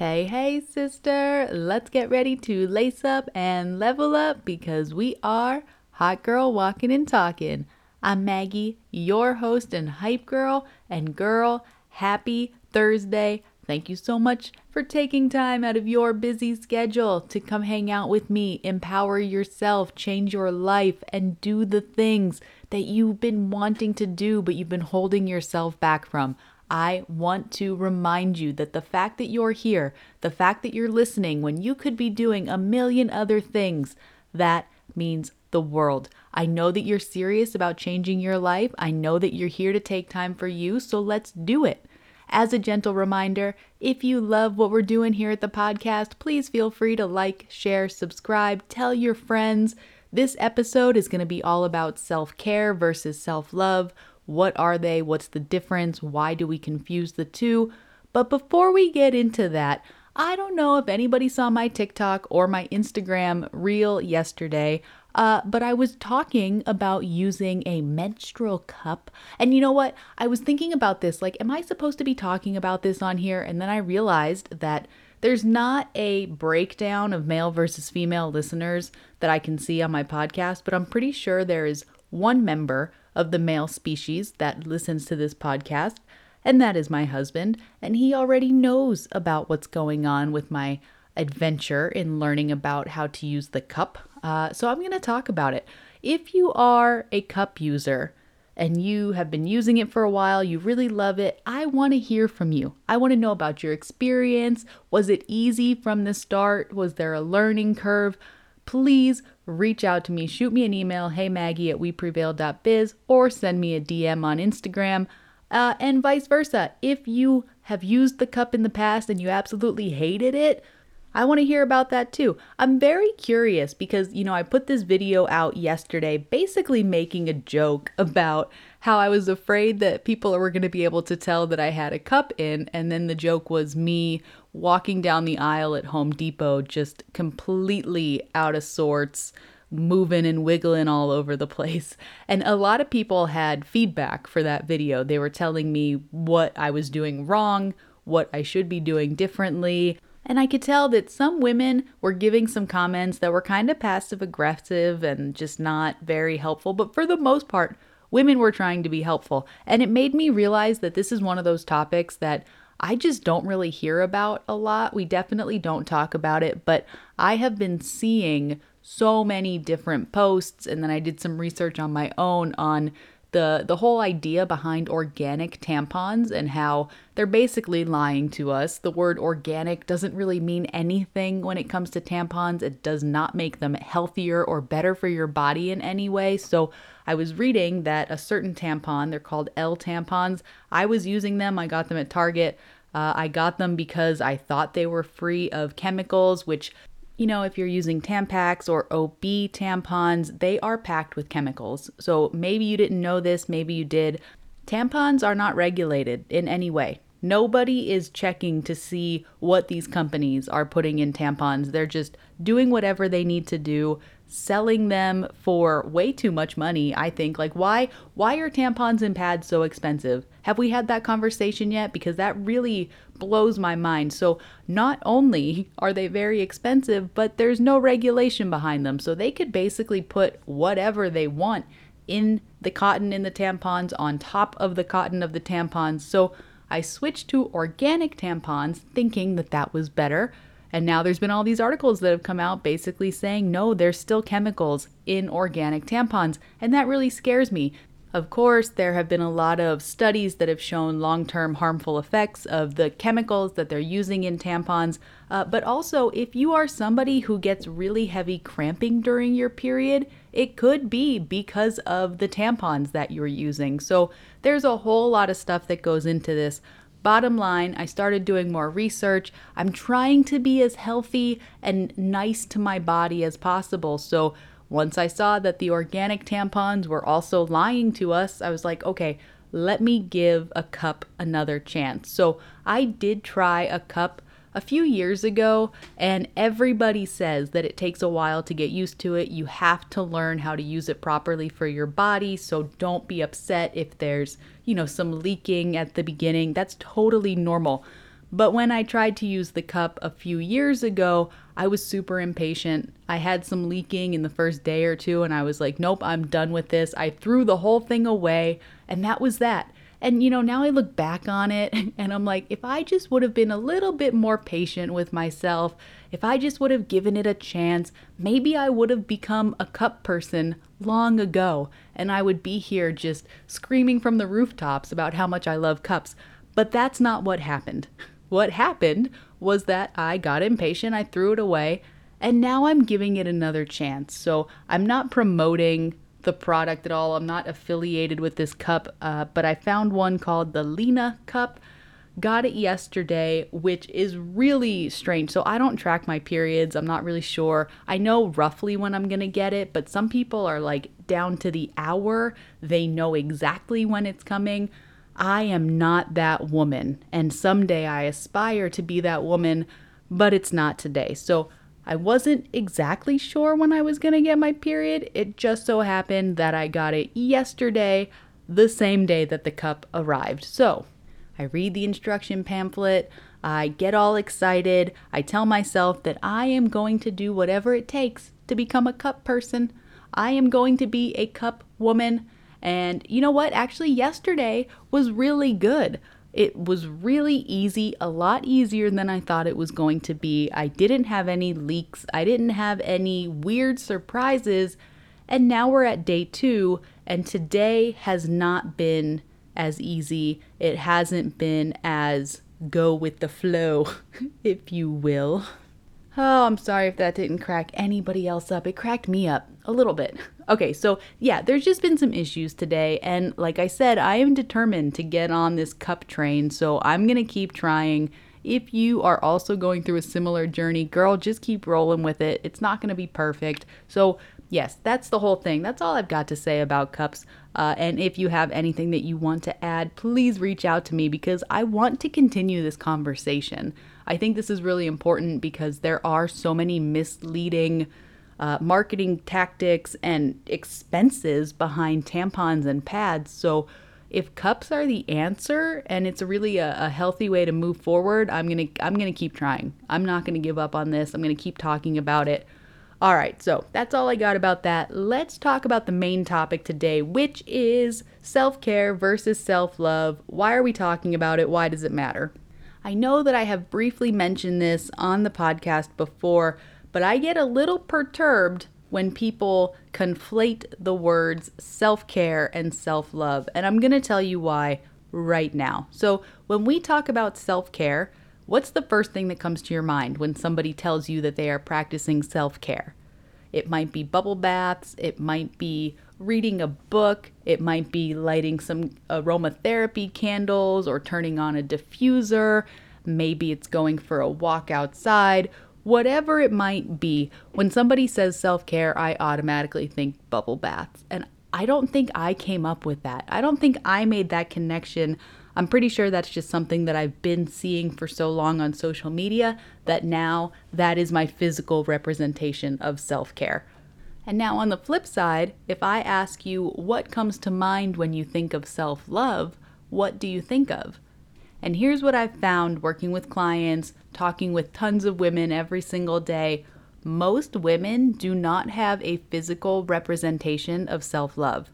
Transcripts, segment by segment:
Hey, hey, sister, let's get ready to lace up and level up because we are Hot Girl Walking and Talking. I'm Maggie, your host and hype girl, and girl, happy Thursday. Thank you so much for taking time out of your busy schedule to come hang out with me, empower yourself, change your life, and do the things that you've been wanting to do but you've been holding yourself back from. I want to remind you that the fact that you're here, the fact that you're listening when you could be doing a million other things, that means the world. I know that you're serious about changing your life. I know that you're here to take time for you, so let's do it. As a gentle reminder, if you love what we're doing here at the podcast, please feel free to like, share, subscribe, tell your friends. This episode is going to be all about self care versus self love. What are they? What's the difference? Why do we confuse the two? But before we get into that, I don't know if anybody saw my TikTok or my Instagram reel yesterday, uh, but I was talking about using a menstrual cup. And you know what? I was thinking about this like, am I supposed to be talking about this on here? And then I realized that there's not a breakdown of male versus female listeners that I can see on my podcast, but I'm pretty sure there is one member of the male species that listens to this podcast, and that is my husband, and he already knows about what's going on with my adventure in learning about how to use the cup. Uh, so I'm going to talk about it. If you are a cup user, and you have been using it for a while, you really love it, I want to hear from you. I want to know about your experience. Was it easy from the start? Was there a learning curve? Please reach out to me. Shoot me an email, hey Maggie at weprevail.biz, or send me a DM on Instagram. Uh, and vice versa. If you have used the cup in the past and you absolutely hated it, I want to hear about that too. I'm very curious because, you know, I put this video out yesterday basically making a joke about how I was afraid that people were going to be able to tell that I had a cup in. And then the joke was me walking down the aisle at Home Depot, just completely out of sorts, moving and wiggling all over the place. And a lot of people had feedback for that video. They were telling me what I was doing wrong, what I should be doing differently. And I could tell that some women were giving some comments that were kind of passive aggressive and just not very helpful. But for the most part, women were trying to be helpful. And it made me realize that this is one of those topics that I just don't really hear about a lot. We definitely don't talk about it, but I have been seeing so many different posts and then I did some research on my own on the the whole idea behind organic tampons and how they're basically lying to us. The word organic doesn't really mean anything when it comes to tampons. It does not make them healthier or better for your body in any way. So I was reading that a certain tampon, they're called L tampons. I was using them. I got them at Target. Uh, I got them because I thought they were free of chemicals, which you know, if you're using Tampax or OB tampons, they are packed with chemicals. So maybe you didn't know this, maybe you did. Tampons are not regulated in any way. Nobody is checking to see what these companies are putting in tampons. They're just doing whatever they need to do, selling them for way too much money, I think. Like why why are tampons and pads so expensive? Have we had that conversation yet? Because that really blows my mind. So, not only are they very expensive, but there's no regulation behind them. So, they could basically put whatever they want in the cotton in the tampons on top of the cotton of the tampons. So, I switched to organic tampons thinking that that was better. And now there's been all these articles that have come out basically saying, no, there's still chemicals in organic tampons. And that really scares me of course, there have been a lot of studies that have shown long term harmful effects of the chemicals that they're using in tampons. Uh, but also, if you are somebody who gets really heavy cramping during your period, it could be because of the tampons that you're using. So, there's a whole lot of stuff that goes into this. Bottom line, I started doing more research. I'm trying to be as healthy and nice to my body as possible. So, once I saw that the organic tampons were also lying to us, I was like, okay, let me give a cup another chance. So I did try a cup a few years ago, and everybody says that it takes a while to get used to it. You have to learn how to use it properly for your body, so don't be upset if there's, you know, some leaking at the beginning. That's totally normal. But when I tried to use the cup a few years ago, I was super impatient. I had some leaking in the first day or two, and I was like, nope, I'm done with this. I threw the whole thing away, and that was that. And you know, now I look back on it and I'm like, if I just would have been a little bit more patient with myself, if I just would have given it a chance, maybe I would have become a cup person long ago and I would be here just screaming from the rooftops about how much I love cups. But that's not what happened. What happened was that I got impatient, I threw it away, and now I'm giving it another chance. So I'm not promoting the product at all. I'm not affiliated with this cup, uh, but I found one called the Lena Cup. Got it yesterday, which is really strange. So I don't track my periods. I'm not really sure. I know roughly when I'm going to get it, but some people are like down to the hour. They know exactly when it's coming. I am not that woman. And someday I aspire to be that woman, but it's not today. So I wasn't exactly sure when I was going to get my period. It just so happened that I got it yesterday, the same day that the cup arrived. So I read the instruction pamphlet. I get all excited. I tell myself that I am going to do whatever it takes to become a cup person. I am going to be a cup woman. And you know what? Actually, yesterday was really good. It was really easy, a lot easier than I thought it was going to be. I didn't have any leaks, I didn't have any weird surprises. And now we're at day two, and today has not been as easy. It hasn't been as go with the flow, if you will. Oh, I'm sorry if that didn't crack anybody else up. It cracked me up a little bit. Okay, so yeah, there's just been some issues today. And like I said, I am determined to get on this cup train. So I'm going to keep trying. If you are also going through a similar journey, girl, just keep rolling with it. It's not going to be perfect. So, yes, that's the whole thing. That's all I've got to say about cups. Uh, and if you have anything that you want to add, please reach out to me because I want to continue this conversation. I think this is really important because there are so many misleading uh, marketing tactics and expenses behind tampons and pads. So, if cups are the answer and it's really a, a, healthy way to move forward, I'm gonna I'm gonna keep trying. I'm not gonna give up on this. I'm gonna keep talking about it. All right, so that's all I got about that. Let's talk about the main topic today, which is self care versus self love. Why are we talking about it? Why does it matter? I know that I have briefly mentioned this on the podcast before, but I get a little perturbed when people conflate the words self care and self love. And I'm going to tell you why right now. So, when we talk about self care, what's the first thing that comes to your mind when somebody tells you that they are practicing self care? It might be bubble baths, it might be reading a book, it might be lighting some aromatherapy candles or turning on a diffuser. Maybe it's going for a walk outside whatever it might be, when somebody says self care, I automatically think bubble baths. And I don't think I came up with that. I don't think I made that connection. I'm pretty sure that's just something that I've been seeing for so long on social media that now that is my physical representation of self care. And now, on the flip side, if I ask you what comes to mind when you think of self love, what do you think of? And here's what I've found working with clients, talking with tons of women every single day. Most women do not have a physical representation of self love.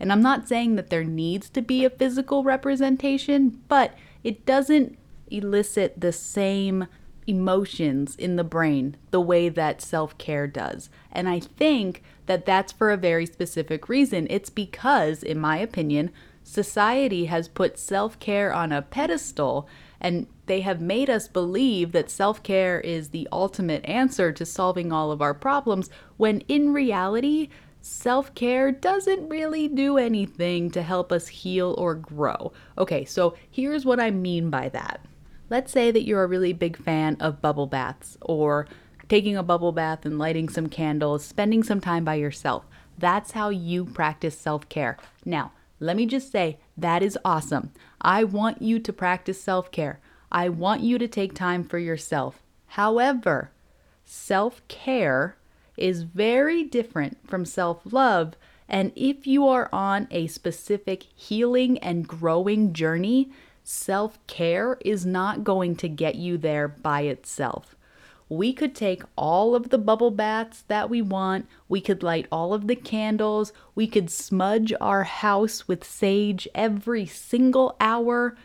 And I'm not saying that there needs to be a physical representation, but it doesn't elicit the same emotions in the brain the way that self care does. And I think that that's for a very specific reason. It's because, in my opinion, society has put self care on a pedestal and they have made us believe that self care is the ultimate answer to solving all of our problems, when in reality, self care doesn't really do anything to help us heal or grow. Okay, so here's what I mean by that. Let's say that you're a really big fan of bubble baths or taking a bubble bath and lighting some candles, spending some time by yourself. That's how you practice self care. Now, let me just say, that is awesome. I want you to practice self care. I want you to take time for yourself. However, self care is very different from self love. And if you are on a specific healing and growing journey, self care is not going to get you there by itself. We could take all of the bubble baths that we want, we could light all of the candles, we could smudge our house with sage every single hour,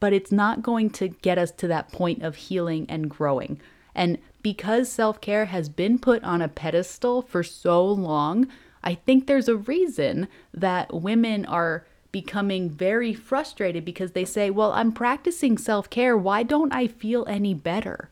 but it's not going to get us to that point of healing and growing. And because self care has been put on a pedestal for so long, I think there's a reason that women are becoming very frustrated because they say, Well, I'm practicing self care. Why don't I feel any better?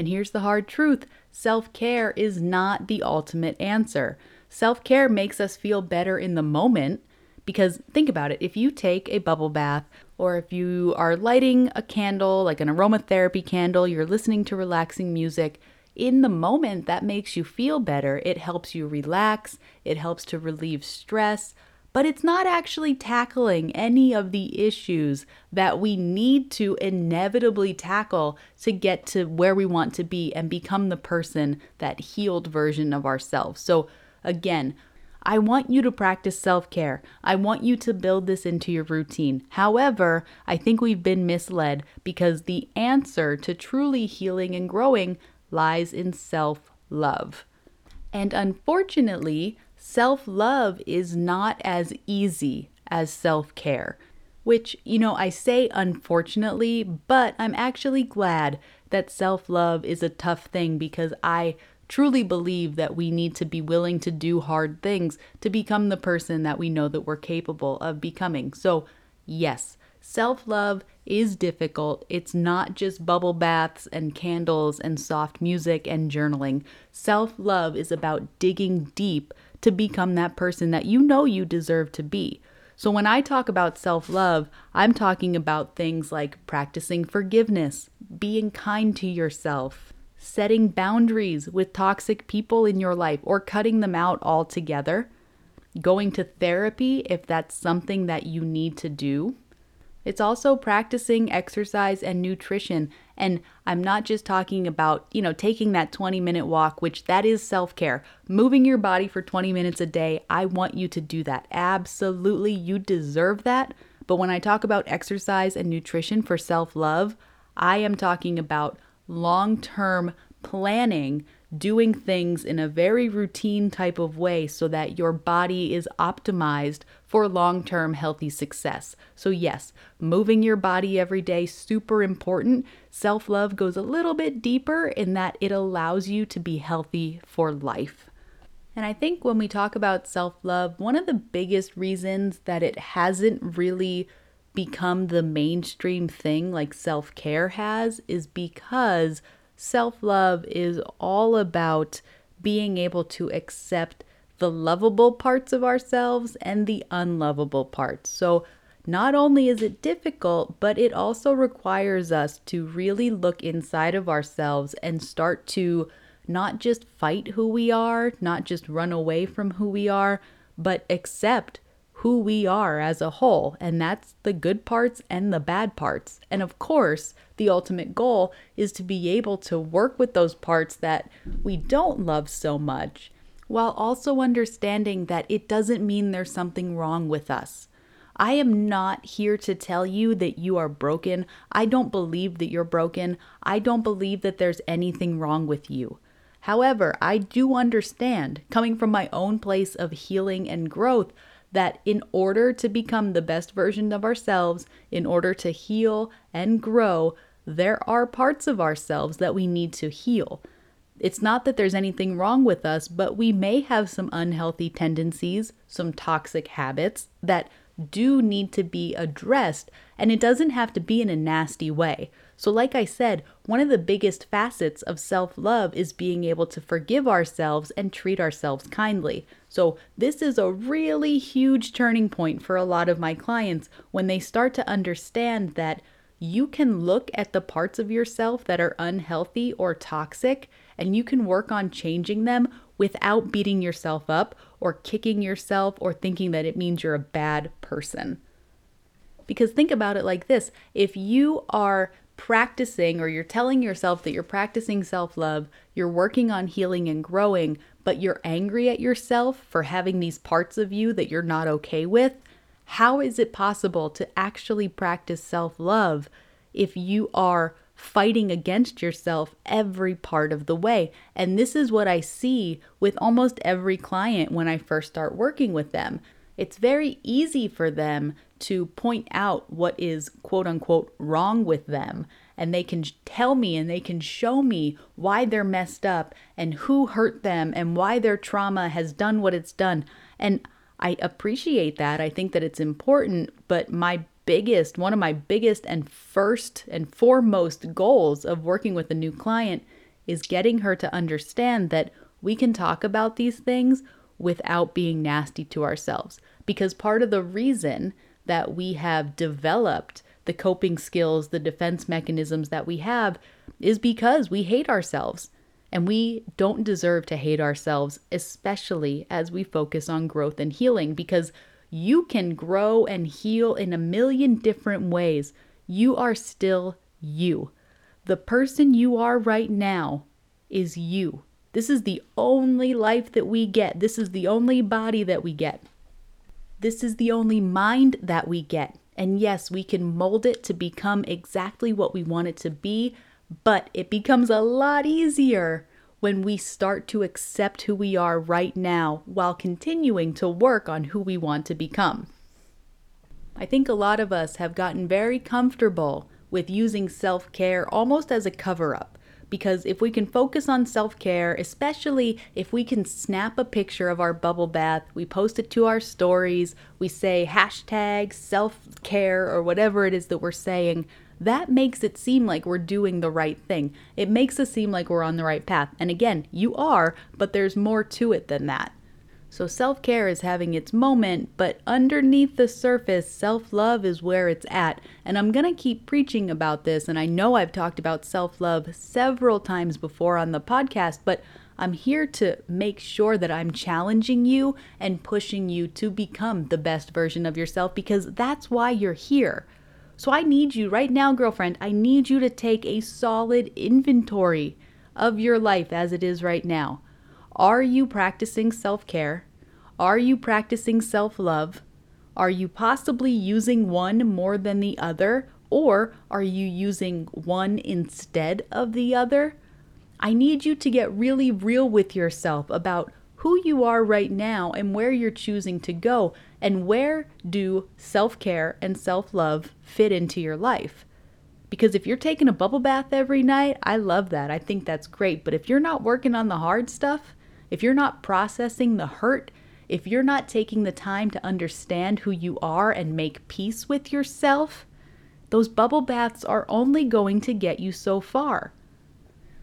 And here's the hard truth self care is not the ultimate answer. Self care makes us feel better in the moment because think about it if you take a bubble bath or if you are lighting a candle, like an aromatherapy candle, you're listening to relaxing music, in the moment that makes you feel better. It helps you relax, it helps to relieve stress but it's not actually tackling any of the issues that we need to inevitably tackle to get to where we want to be and become the person, that healed version of ourselves. So, again, I want you to practice self care. I want you to build this into your routine. However, I think we've been misled because the answer to truly healing and growing lies in self love. And unfortunately, self love is not as easy as self care. Which, you know, I say unfortunately, but I'm actually glad that self love is a tough thing because I truly believe that we need to be willing to do hard things to become the person that we know that we're capable of becoming. So, yes, self love is difficult. It's not just bubble baths and candles and soft music and journaling. Self love is about digging deep to become that person that you know you deserve to be. So, when I talk about self love, I'm talking about things like practicing forgiveness, being kind to yourself, setting boundaries with toxic people in your life or cutting them out altogether, going to therapy if that's something that you need to do, it's also practicing exercise and nutrition. And I'm not just talking about, you know, taking that 20 minute walk, which that is self care. Moving your body for 20 minutes a day, I want you to do that. Absolutely, you deserve that. But when I talk about exercise and nutrition for self love, I am talking about long term planning doing things in a very routine type of way so that your body is optimized for long term healthy success. So, yes, moving your body every day, super important. Self love goes a little bit deeper in that it allows you to be healthy for life. And I think when we talk about self love, one of the biggest reasons that it hasn't really become the mainstream thing like self care has is because self love is all about being able to accept the lovable parts of ourselves and the unlovable parts. So, not only is it difficult, but it also requires us to really look inside of ourselves and start to not just fight who we are, not just run away from who we are, but accept who we are as a whole. And that's the good parts and the bad parts. And of course, the ultimate goal is to be able to work with those parts that we don't love so much, while also understanding that it doesn't mean there's something wrong with us. I am not here to tell you that you are broken. I don't believe that you're broken. I don't believe that there's anything wrong with you. However, I do understand, coming from my own place of healing and growth, that in order to become the best version of ourselves, in order to heal and grow, there are parts of ourselves that we need to heal. It's not that there's anything wrong with us, but we may have some unhealthy tendencies, some toxic habits that do need to be addressed, and it doesn't have to be in a nasty way. So, like I said, one of the biggest facets of self love is being able to forgive ourselves and treat ourselves kindly. So, this is a really huge turning point for a lot of my clients when they start to understand that you can look at the parts of yourself that are unhealthy or toxic and you can work on changing them without beating yourself up or kicking yourself or thinking that it means you're a bad person. Because think about it like this if you are practicing or you're telling yourself that you're practicing self love, you're working on healing and growing, but you're angry at yourself for having these parts of you that you're not okay with, How is it possible to actually practice self love if you are fighting against yourself every part of the way? And this is what I see with almost every client when I first start working with them. It's very easy for them to point out what is quote unquote wrong with them. And they can tell me and they can show me why they're messed up and who hurt them and why their trauma has done what it's done. And I appreciate that. I think that it's important. But my biggest, one of my biggest and first and foremost goals of working with a new client is getting her to understand that we can talk about these things without being nasty to ourselves. Because part of the reason that we have developed the coping skills, the defense mechanisms that we have, is because we hate ourselves. And we don't deserve to hate ourselves, especially as we focus on growth and healing, because you can grow and heal in a million different ways. You are still you. The person you are right now is you. This is the only life that we get. This is the only body that we get. This is the only mind that we get. And yes, we can mold it to become exactly what we want it to be, but it becomes a lot easier when we start to accept who we are right now while continuing to work on who we want to become. I think a lot of us have gotten very comfortable with using self care almost as a cover up because if we can focus on self care, especially if we can snap a picture of our bubble bath, we post it to our stories, we say hashtag self care or whatever it is that we're saying, that makes it seem like we're doing the right thing. It makes us seem like we're on the right path. And again, you are, but there's more to it than that. So self care is having its moment, but underneath the surface, self love is where it's at. And I'm going to keep preaching about this. And I know I've talked about self love several times before on the podcast, but I'm here to make sure that I'm challenging you and pushing you to become the best version of yourself because that's why you're here. So I need you right now, girlfriend, I need you to take a solid inventory of your life as it is right now. Are you practicing self care? Are you practicing self love? Are you possibly using one more than the other? Or are you using one instead of the other? I need you to get really real with yourself about who you are right now and where you're choosing to go, and where do self care and self love fit into your life. Because if you're taking a bubble bath every night, I love that. I think that's great. But if you're not working on the hard stuff, if you're not processing the hurt, if you're not taking the time to understand who you are and make peace with yourself, those bubble baths are only going to get you so far.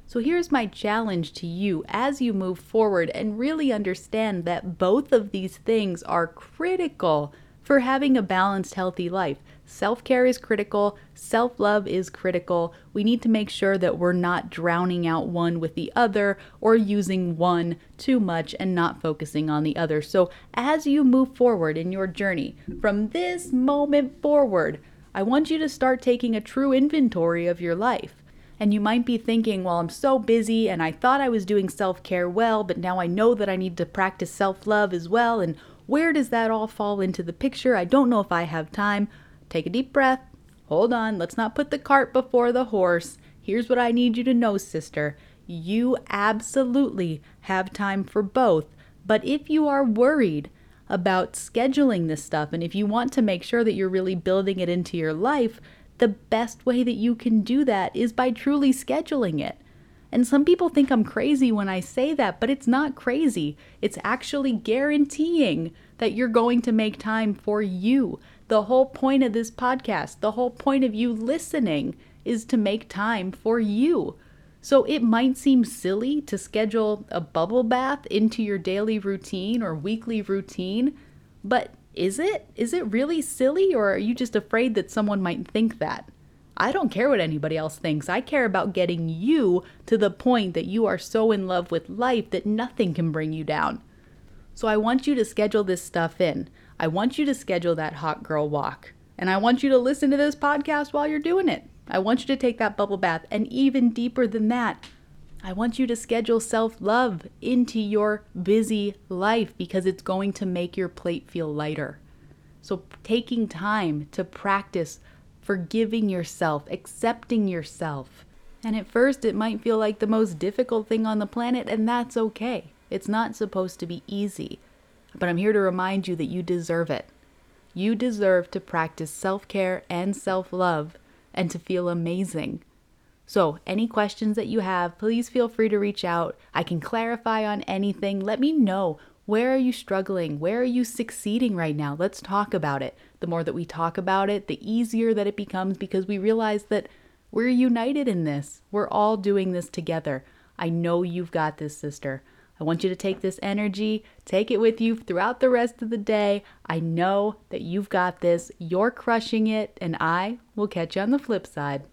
So here's my challenge to you as you move forward and really understand that both of these things are critical for having a balanced, healthy life. Self care is critical, self love is critical. We need to make sure that we're not drowning out one with the other or using one too much and not focusing on the other. So, as you move forward in your journey, from this moment forward, I want you to start taking a true inventory of your life. And you might be thinking, well, I'm so busy and I thought I was doing self care well, but now I know that I need to practice self love as well. And where does that all fall into the picture? I don't know if I have time. Take a deep breath. Hold on, let's not put the cart before the horse. Here's what I need you to know, sister. You absolutely have time for both. But if you are worried about scheduling this stuff and if you want to make sure that you're really building it into your life, the best way that you can do that is by truly scheduling it. And some people think I'm crazy when I say that, but it's not crazy. It's actually guaranteeing that you're going to make time for you, the whole point of this podcast, the whole point of you listening is to make time for you. So it might seem silly to schedule a bubble bath into your daily routine or weekly routine, but is it? Is it really silly or are you just afraid that someone might think that? I don't care what anybody else thinks. I care about getting you to the point that you are so in love with life that nothing can bring you down. So I want you to schedule this stuff in. I want you to schedule that hot girl walk. And I want you to listen to this podcast while you're doing it. I want you to take that bubble bath. And even deeper than that, I want you to schedule self love into your busy life because it's going to make your plate feel lighter. So, taking time to practice forgiving yourself, accepting yourself. And at first, it might feel like the most difficult thing on the planet, and that's okay. It's not supposed to be easy. But I'm here to remind you that you deserve it. You deserve to practice self care and self love and to feel amazing. So, any questions that you have, please feel free to reach out. I can clarify on anything. Let me know where are you struggling? Where are you succeeding right now? Let's talk about it. The more that we talk about it, the easier that it becomes because we realize that we're united in this. We're all doing this together. I know you've got this, sister. I want you to take this energy, take it with you throughout the rest of the day. I know that you've got this. You're crushing it, and I will catch you on the flip side.